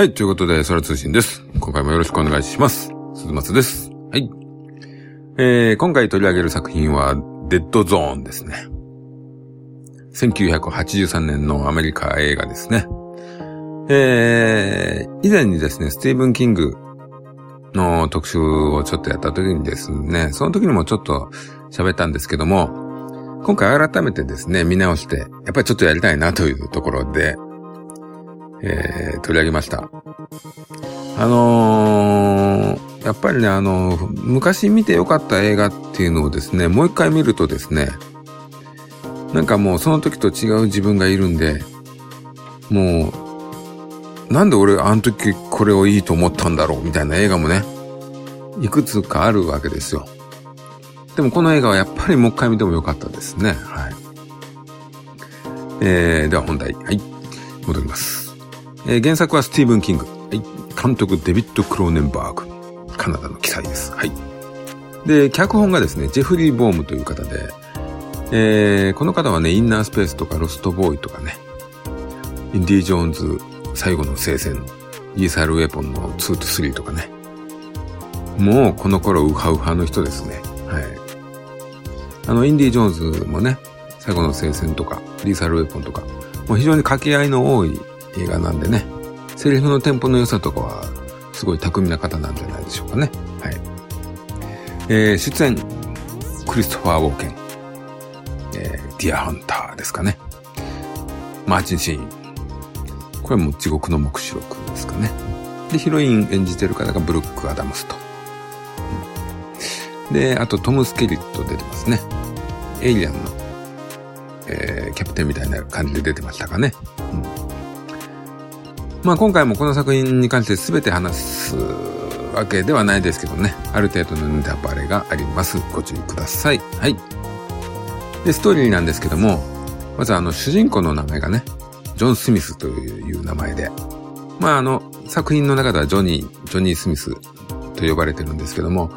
はい、ということで、空通信です。今回もよろしくお願いします。鈴松です。はい。えー、今回取り上げる作品は、デッドゾーンですね。1983年のアメリカ映画ですね。えー、以前にですね、スティーブン・キングの特集をちょっとやった時にですね、その時にもちょっと喋ったんですけども、今回改めてですね、見直して、やっぱりちょっとやりたいなというところで、えー、取り上げました。あのー、やっぱりね、あのー、昔見てよかった映画っていうのをですね、もう一回見るとですね、なんかもうその時と違う自分がいるんで、もう、なんで俺あの時これをいいと思ったんだろうみたいな映画もね、いくつかあるわけですよ。でもこの映画はやっぱりもう一回見てもよかったですね。はい。えー、では本題。はい。戻ります。えー、原作はスティーブン・キング。はい。監督デビッド・クローネンバーグ。カナダの記載です。はい。で、脚本がですね、ジェフリー・ボームという方で、えー、この方はね、インナースペースとかロストボーイとかね、インディ・ジョーンズ最後の聖戦、イーサル・ウェポンの2と3とかね。もうこの頃ウハウハの人ですね。はい。あの、インディ・ジョーンズもね、最後の聖戦とか、リーサル・ウェポンとか、もう非常に掛け合いの多い映画なんでね、セリフのテンポの良さとかは、すごい巧みな方なんじゃないでしょうかね。はい。えー、出演、クリストファー・ウォーケン、えー、ディア・ハンターですかね。マーチン・シーン。これも地獄の黙示録ですかね。で、ヒロイン演じてる方がブルック・アダムスと。で、あとトム・スケリット出てますね。エイリアンの、えー、キャプテンみたいな感じで出てましたかね。まあ今回もこの作品に関して全て話すわけではないですけどね。ある程度のネタバレがあります。ご注意ください。はい。で、ストーリーなんですけども、まずあの主人公の名前がね、ジョン・スミスという名前で、まああの、作品の中ではジョニー、ジョニー・スミスと呼ばれてるんですけども、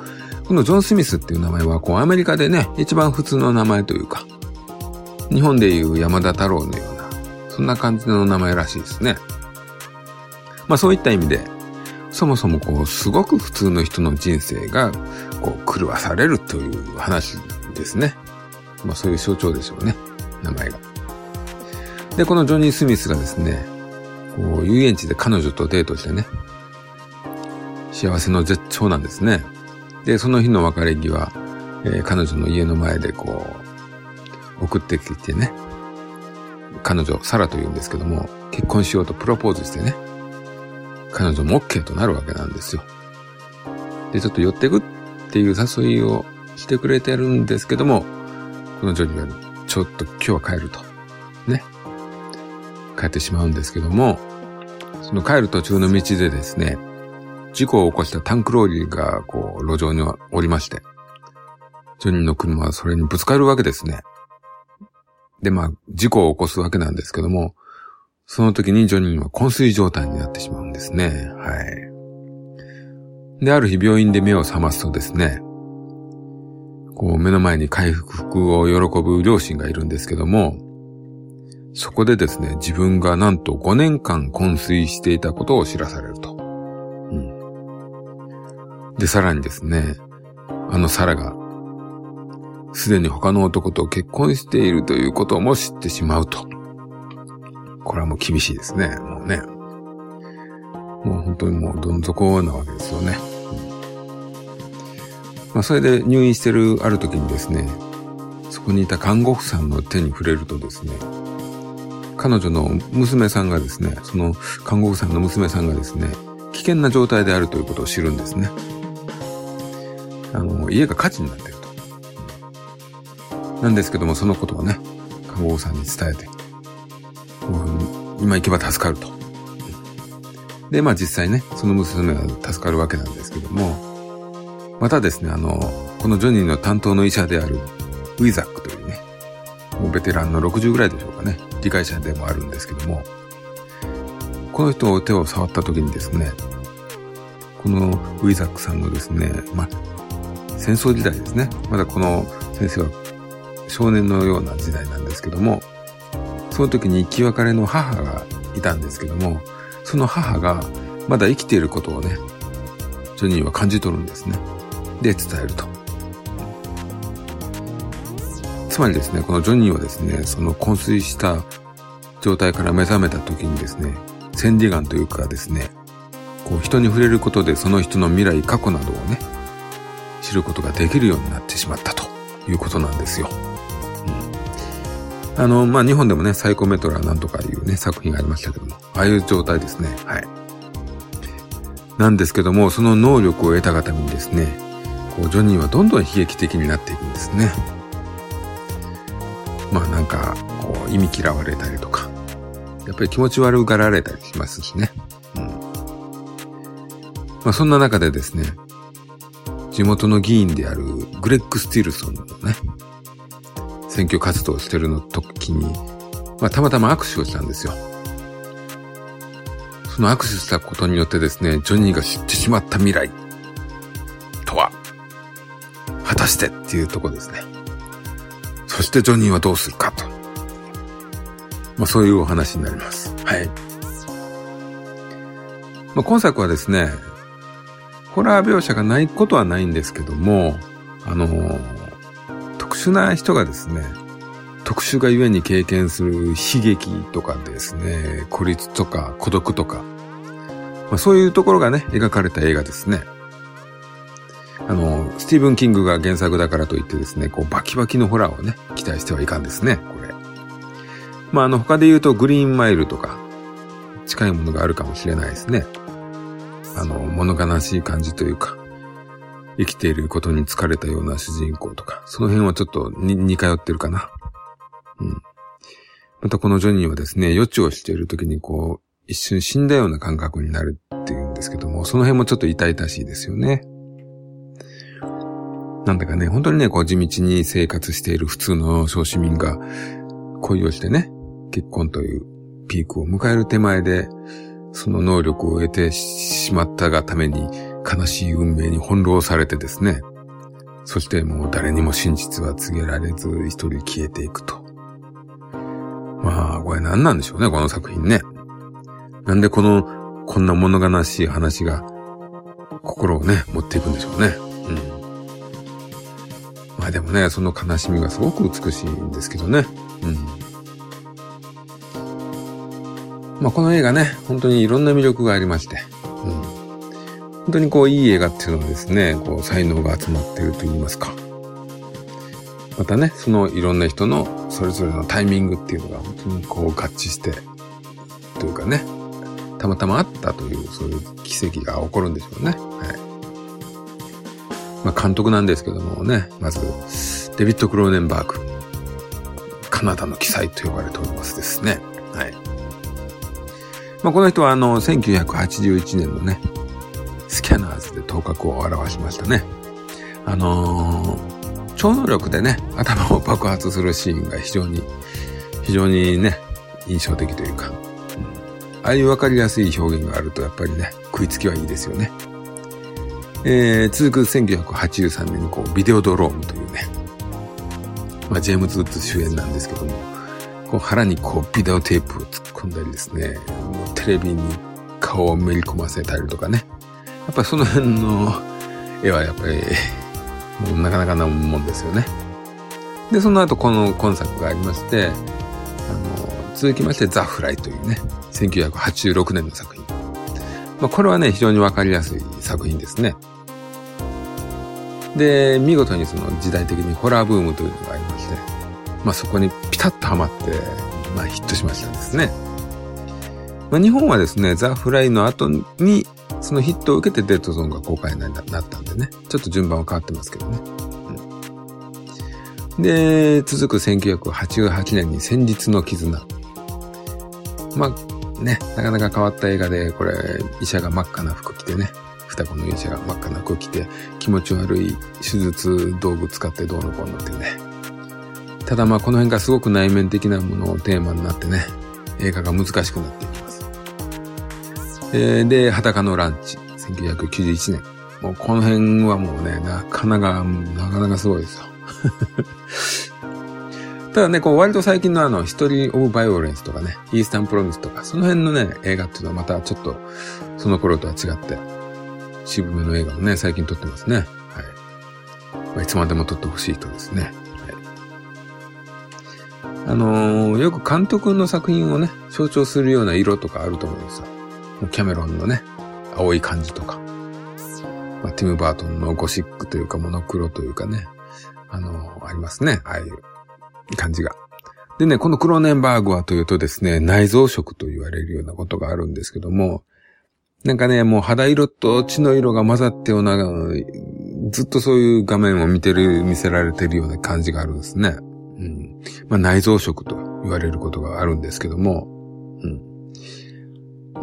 このジョン・スミスっていう名前は、こう、アメリカでね、一番普通の名前というか、日本でいう山田太郎のような、そんな感じの名前らしいですね。まあそういった意味で、そもそもこう、すごく普通の人の人生が、こう、狂わされるという話ですね。まあそういう象徴でしょうね、名前が。で、このジョニー・スミスがですね、こう、遊園地で彼女とデートしてね、幸せの絶頂なんですね。で、その日の別れ際、えー、彼女の家の前でこう、送ってきてね、彼女、サラと言うんですけども、結婚しようとプロポーズしてね、彼女も OK となるわけなんですよ。で、ちょっと寄ってくっていう誘いをしてくれてるんですけども、このジョニーが、ちょっと今日は帰ると。ね。帰ってしまうんですけども、その帰る途中の道でですね、事故を起こしたタンクローリーが、こう、路上におりまして、ジョニーの車はそれにぶつかるわけですね。で、まあ、事故を起こすわけなんですけども、その時にジョニーは昏睡状態になってしまうんですね。はい。で、ある日病院で目を覚ますとですね、こう、目の前に回復を喜ぶ両親がいるんですけども、そこでですね、自分がなんと5年間昏睡していたことを知らされると。うんで、さらにですね、あのサラが、すでに他の男と結婚しているということも知ってしまうと。これはもう厳しいですね、もうね。もう本当にもうどん底なわけですよね。まあ、それで入院してるある時にですね、そこにいた看護婦さんの手に触れるとですね、彼女の娘さんがですね、その看護婦さんの娘さんがですね、危険な状態であるということを知るんですね。あの、家が火事になってると。なんですけども、そのことをね、看護婦さんに伝えて、今行けば助かると。で、まあ実際ね、その娘は助かるわけなんですけども、またですね、あの、このジョニーの担当の医者であるウィザックというね、もうベテランの60ぐらいでしょうかね、理解者でもあるんですけども、この人を手を触った時にですね、このウィザックさんのですね、まあ、戦争時代ですね。まだこの先生は少年のような時代なんですけども、その時に生き別れの母がいたんですけども、その母がまだ生きていることをね、ジョニーは感じ取るんですね。で、伝えると。つまりですね、このジョニーはですね、その昏睡した状態から目覚めた時にですね、千里眼というかですね、こう人に触れることでその人の未来、過去などをね、知ることができるようになってしまったということなんですよ。あの、まあ、日本でもね、サイコメトラなんとかいうね、作品がありましたけども、ああいう状態ですね。はい。なんですけども、その能力を得たがためにですね、こう、ジョニーはどんどん悲劇的になっていくんですね。まあなんか、こう、意味嫌われたりとか、やっぱり気持ち悪がられたりしますしね。うん。まあそんな中でですね、地元の議員であるグレッグ・スティルソンのね、選挙活動をしてるの時に、まあたまたま握手をしたんですよ。その握手したことによってですね、ジョニーが知ってしまった未来とは、果たしてっていうとこですね。そしてジョニーはどうするかと。まあそういうお話になります。はい。まあ今作はですね、ホラー描写がないことはないんですけども、あの特殊な人がですね、特殊がゆえに経験する悲劇とかですね、孤立とか孤独とか、まあ、そういうところがね、描かれた映画ですね。あの、スティーブン・キングが原作だからといってですね、こうバキバキのホラーをね、期待してはいかんですね、これ。まあ、あの、他で言うとグリーンマイルとか、近いものがあるかもしれないですね。あの、物悲しい感じというか、生きていることに疲れたような主人公とか、その辺はちょっと似通ってるかな。うん。またこのジョニーはですね、予知をしている時にこう、一瞬死んだような感覚になるっていうんですけども、その辺もちょっと痛々しいですよね。なんだかね、本当にね、こう地道に生活している普通の小市民が恋をしてね、結婚というピークを迎える手前で、その能力を得てしまったがために悲しい運命に翻弄されてですね、そしてもう誰にも真実は告げられず一人消えていくと。まあ、これ何なんでしょうね、この作品ね。なんでこの、こんな物悲しい話が、心をね、持っていくんでしょうね。うん。まあでもね、その悲しみがすごく美しいんですけどね。うん。まあこの映画ね、本当にいろんな魅力がありまして。本当にこういい映画っていうのはですね、こう才能が集まっていると言いますか。またね、そのいろんな人のそれぞれのタイミングっていうのが本当にこう合致して、というかね、たまたまあったという、そういう奇跡が起こるんでしょうね。はい。まあ監督なんですけどもね、まず、デビッド・クローネンバーグ。カナダの記載と呼ばれておりますですね。はい。まあこの人はあの、1981年のね、スキャナーズで頭角を表しましたね。あのー超能力でね、頭を爆発するシーンが非常に、非常にね、印象的というか、うん、ああいうわかりやすい表現があるとやっぱりね、食いつきはいいですよね。えー、続く1983年にこう、ビデオドロームというね、まあ、ジェームズ・ウッズ主演なんですけども、こう腹にこう、ビデオテープを突っ込んだりですね、もうテレビに顔をめり込ませたりとかね、やっぱりその辺の絵はやっぱりもうなかなかなもんですよね。で、その後この今作がありまして、あの、続きましてザ・フライというね、1986年の作品。まあ、これはね、非常にわかりやすい作品ですね。で、見事にその時代的にホラーブームというのがありまして、まあそこにピタッとハマって、まあヒットしましたんですね。まあ日本はですね、ザ・フライの後にそのヒットを受けてデッドゾーンが公開になったんでね、ちょっと順番は変わってますけどね。うん、で、続く1988年に戦慄の絆。まあね、なかなか変わった映画で、これ、医者が真っ赤な服着てね、双子の医者が真っ赤な服着て、気持ち悪い手術道具使ってどうのこうのってね。ただまあこの辺がすごく内面的なものをテーマになってね、映画が難しくなっていきます。えー、で、裸のランチ、1991年。もうこの辺はもうね、なかなか、なかなかすごいですよ。ただね、こう割と最近のあの、ヒトリー・オブ・バイオレンスとかね、イースタン・プロミスとか、その辺のね、映画っていうのはまたちょっと、その頃とは違って、渋めの映画もね、最近撮ってますね。はい。まあ、いつまでも撮ってほしいとですね。はい。あのー、よく監督の作品をね、象徴するような色とかあると思うんですよ。キャメロンのね、青い感じとか。まあ、ティム・バートンのゴシックというかモノクロというかね、あの、ありますね。ああいう感じが。でね、このクローネンバーグはというとですね、内臓色と言われるようなことがあるんですけども、なんかね、もう肌色と血の色が混ざってような、ずっとそういう画面を見てる、見せられてるような感じがあるんですね。うん。まあ内臓色と言われることがあるんですけども、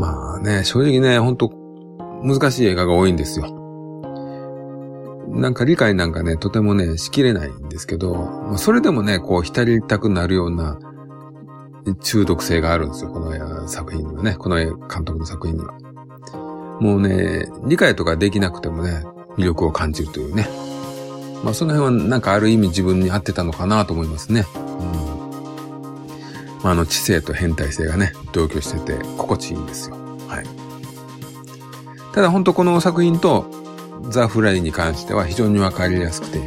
まあね、正直ね、ほんと難しい映画が多いんですよ。なんか理解なんかね、とてもね、しきれないんですけど、まあ、それでもね、こう浸りたくなるような中毒性があるんですよ、この作品にはね、この監督の作品には。もうね、理解とかできなくてもね、魅力を感じるというね。まあその辺はなんかある意味自分に合ってたのかなと思いますね。うん。まああの知性と変態性がね、同居してて心地いいんですよ。はい。ただ本当この作品とザ・フライに関しては非常にわかりやすくて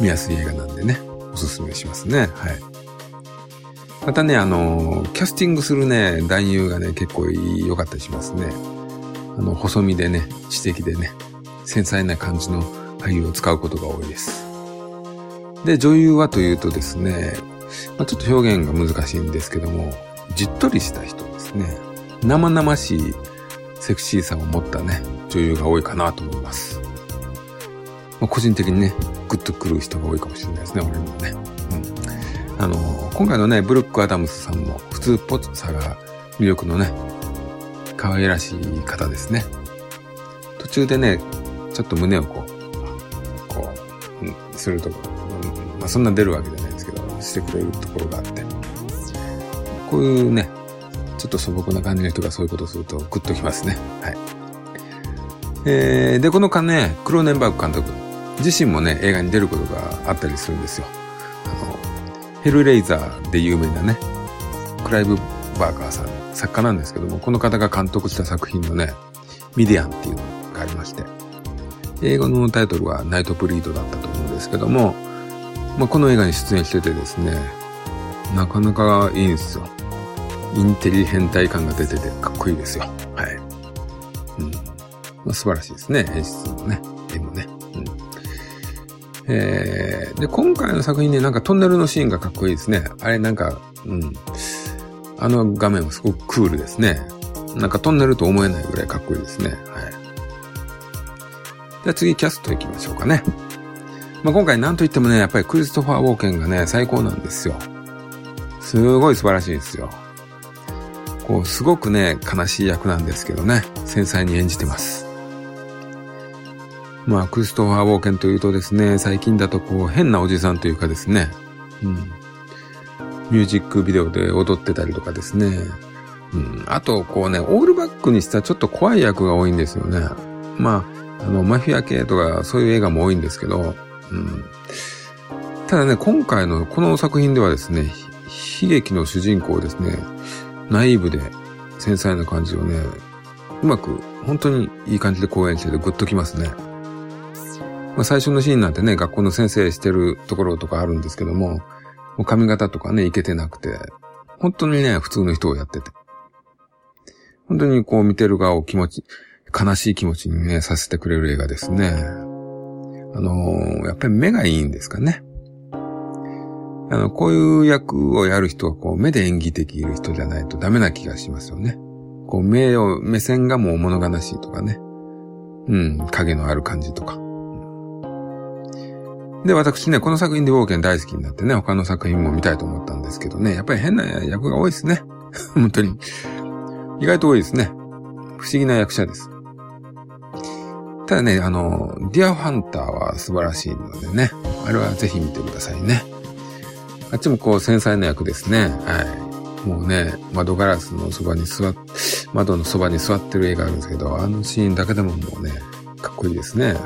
見やすい映画なんでね、おすすめしますね。はい。またね、あの、キャスティングするね、男優がね、結構良かったりしますね。あの、細身でね、知的でね、繊細な感じの俳優を使うことが多いです。で、女優はというとですね、まあ、ちょっと表現が難しいんですけども、じっとりした人ですね。生々しいセクシーさを持ったね、女優が多いかなと思います。まあ、個人的にね、グッとくる人が多いかもしれないですね、俺にもね。うん。あの、今回のね、ブルック・アダムスさんも普通っぽさが魅力のね、可愛らしい方ですね。途中でね、ちょっと胸をこう、こう、うん、するとこ、うん、まあそんな出るわけですけど、してくれるところがあって、こういうね、ちょっと素朴な感じの人がそういうことするとグッときますね。はい。えー、で、この間ね、クローネンバーグ監督、自身もね、映画に出ることがあったりするんですよ。あの、ヘルレイザーで有名なね、クライブ・バーカーさん、作家なんですけども、この方が監督した作品のね、ミディアンっていうのがありまして、英語のタイトルはナイトプリードだったと思うんですけども、まあ、この映画に出演しててですね、なかなかいいんですよ。インテリ変態感が出ててかっこいいですよ。はい。うん。まあ、素晴らしいですね。演出もね。絵もね。うん。えー、で、今回の作品ね、なんかトンネルのシーンがかっこいいですね。あれなんか、うん。あの画面はすごくクールですね。なんかトンネルと思えないぐらいかっこいいですね。はい。じゃあ次キャスト行きましょうかね。まあ、今回何と言ってもね、やっぱりクリストファー・ウォーケンがね、最高なんですよ。すごい素晴らしいですよ。こう、すごくね、悲しい役なんですけどね、繊細に演じてます。まあ、クリストファー・ウォーケンというとですね、最近だとこう、変なおじさんというかですね、うん。ミュージックビデオで踊ってたりとかですね。うん、あと、こうね、オールバックにしたちょっと怖い役が多いんですよね。まあ、あの、マフィア系とかそういう映画も多いんですけど、ただね、今回のこの作品ではですね、悲劇の主人公ですね、ナイーブで繊細な感じをね、うまく、本当にいい感じで公演しててグッときますね。まあ、最初のシーンなんてね、学校の先生してるところとかあるんですけども、もう髪型とかね、いけてなくて、本当にね、普通の人をやってて。本当にこう見てる側を気持ち、悲しい気持ちにね、させてくれる映画ですね。あの、やっぱり目がいいんですかね。あの、こういう役をやる人は、こう、目で演技できる人じゃないとダメな気がしますよね。こう、目を、目線がもう物悲しいとかね。うん、影のある感じとか。で、私ね、この作品でウォーケン大好きになってね、他の作品も見たいと思ったんですけどね、やっぱり変な役が多いですね。本当に。意外と多いですね。不思議な役者です。ただね、あの、ディアファンターは素晴らしいのでね、あれはぜひ見てくださいね。あっちもこう繊細な役ですね。はい。もうね、窓ガラスのそばに座っ、窓のそばに座ってる映画あるんですけど、あのシーンだけでももうね、かっこいいですね。はい。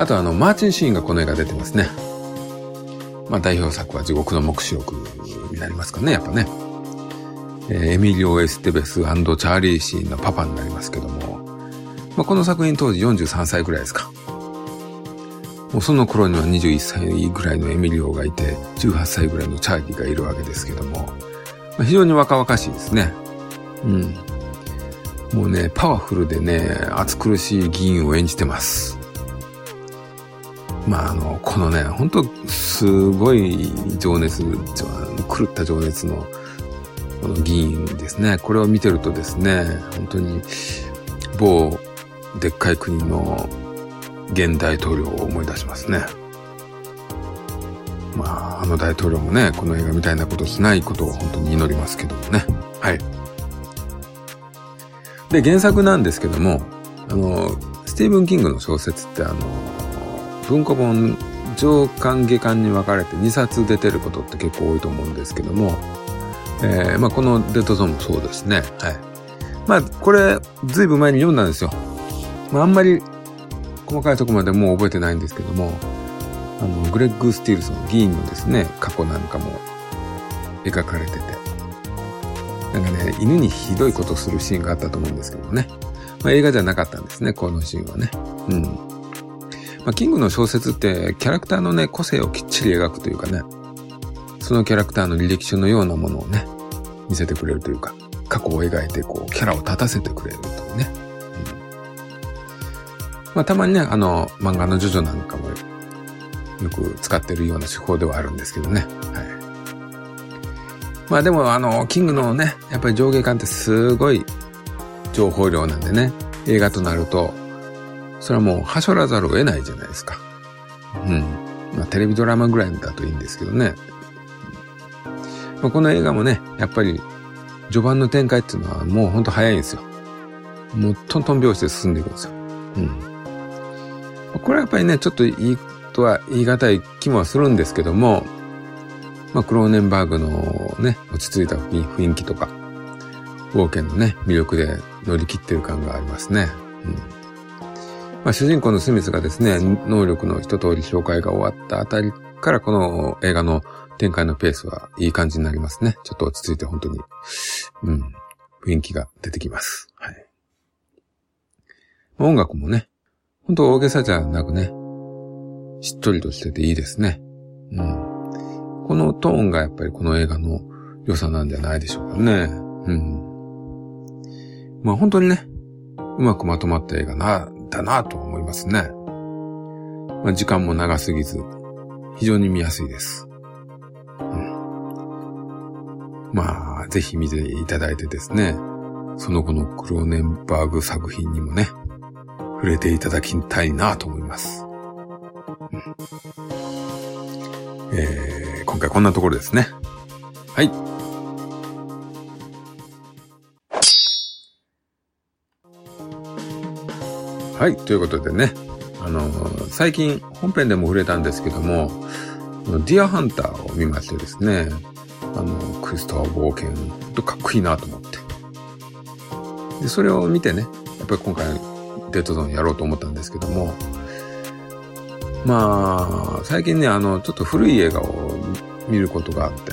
あとあの、マーチンシーンがこの映画出てますね。まあ代表作は地獄の目視録になりますかね、やっぱね。えー、エミリオ・エステベスチャーリー・シーンのパパになりますけども、まあ、この作品当時43歳ぐらいですか。もうその頃には21歳ぐらいのエミリオがいて、18歳ぐらいのチャーリーがいるわけですけども、まあ、非常に若々しいですね。うん。もうね、パワフルでね、暑苦しい議員を演じてます。まあ、あの、このね、本当すごい情熱、狂った情熱の、この議員ですね。これを見てるとですね、本当に、某、でっかい国の現大統領を思い出しますね。まあ、あの大統領もね、この映画みたいなことしないことを本当に祈りますけどもね。はい。で、原作なんですけども、あの、スティーブン・キングの小説ってあの、文庫本上巻下巻に分かれて2冊出てることって結構多いと思うんですけども、えー、まあこのデッドゾーンもそうですね。はい。まあこれ、ずいぶん前に読んだんですよ。まああんまり細かいとこまでもう覚えてないんですけども、あの、グレッグ・スティールソン議員のですね、過去なんかも描かれてて、なんかね、犬にひどいことするシーンがあったと思うんですけどね。まあ、映画じゃなかったんですね、このシーンはね。うん。まあ、キングの小説ってキャラクターのね、個性をきっちり描くというかね、そのキャラクターの履歴書のようなものをね、見せてくれるというか、過去を描いてこう、キャラを立たせてくれるというね。まあ、たまにね、あの、漫画のジョジョなんかもよく使ってるような手法ではあるんですけどね。はい。まあでも、あの、キングのね、やっぱり上下感ってすごい情報量なんでね、映画となると、それはもう、はしょらざるを得ないじゃないですか。うん。まあ、テレビドラマぐらいだといいんですけどね。まあ、この映画もね、やっぱり、序盤の展開っていうのはもうほんと早いんですよ。もうトントン拍子で進んでいくんですよ。うん。これはやっぱりね、ちょっといいとは言い難い気もするんですけども、まあ、クローネンバーグのね、落ち着いた雰囲気とか、冒険のね、魅力で乗り切ってる感がありますね。うん。まあ、主人公のスミスがですね、能力の一通り紹介が終わったあたりからこの映画の展開のペースはいい感じになりますね。ちょっと落ち着いて本当に、うん、雰囲気が出てきます。はい。音楽もね、本当大げさじゃなくね、しっとりとしてていいですね。うん。このトーンがやっぱりこの映画の良さなんじゃないでしょうかね。うん。まあ本当にね、うまくまとまった映画な、だなと思いますね。まあ時間も長すぎず、非常に見やすいです。うん。まあ、ぜひ見ていただいてですね、その後のクローネンバーグ作品にもね、触れていただきたいなと思います。うん、えー、今回こんなところですね。はい。はい、ということでね、あの、最近本編でも触れたんですけども、ディアハンターを見ましてですね、あの、クリストファー・冒険、とかっこいいなと思って。で、それを見てね、やっぱり今回デッドゾーンやろうと思ったんですけども、まあ、最近ね、あの、ちょっと古い映画を見ることがあって、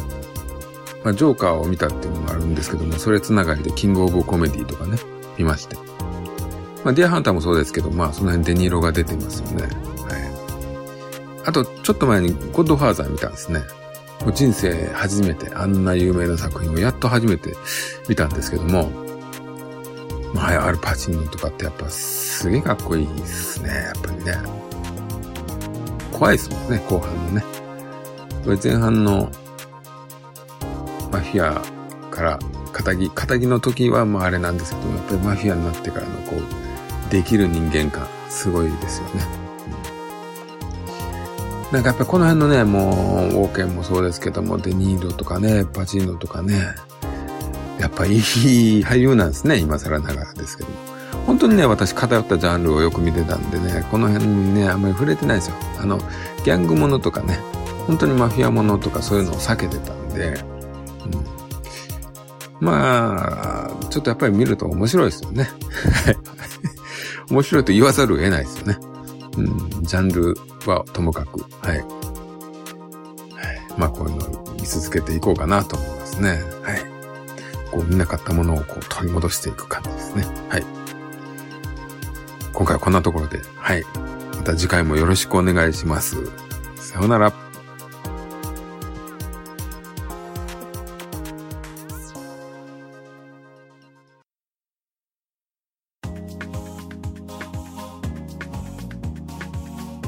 まあ、ジョーカーを見たっていうのもあるんですけども、それつながりでキングオブコメディとかね、見まして。まあ、ディアハンターもそうですけど、まあ、その辺デニーロが出てますよね。はい。あと、ちょっと前にゴッドファーザー見たんですね。もう人生初めて、あんな有名な作品をやっと初めて見たんですけども、まあ、アルパチンノとかってやっぱすげえかっこいいですね、やっぱりね。怖いですもんね、後半のね。これ前半のマフィアから仇、仇の時はまああれなんですけどやっぱりマフィアになってからのこう、できる人間感、すごいですよね。うん、なんかやっぱこの辺のね、もう、オーケンもそうですけども、デニーロとかね、パチーノとかね、やっぱいい俳優なんですね、今更ながらですけども。本当にね、私偏ったジャンルをよく見てたんでね、この辺にね、あんまり触れてないですよ。あの、ギャングものとかね、本当にマフィアものとかそういうのを避けてたんで、うん、まあ、ちょっとやっぱり見ると面白いですよね。面白いと言わざるを得ないですよね。うん、ジャンルはともかく、はい。まあ、こういうのを見続けていこうかなと思いますね。はい。こう見なかったものをこう取り戻していく感じですね。はい。今回はこんなところで、はい。また次回もよろしくお願いします。さようなら。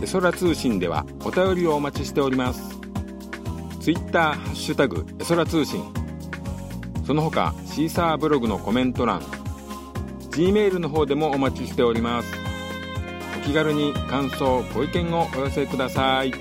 エソラ通信ではお便りをお待ちしております。ツイッターハッシュタグエソラ通信その他シーサーブログのコメント欄 G メールの方でもお待ちしております。お気軽に感想ご意見をお寄せください。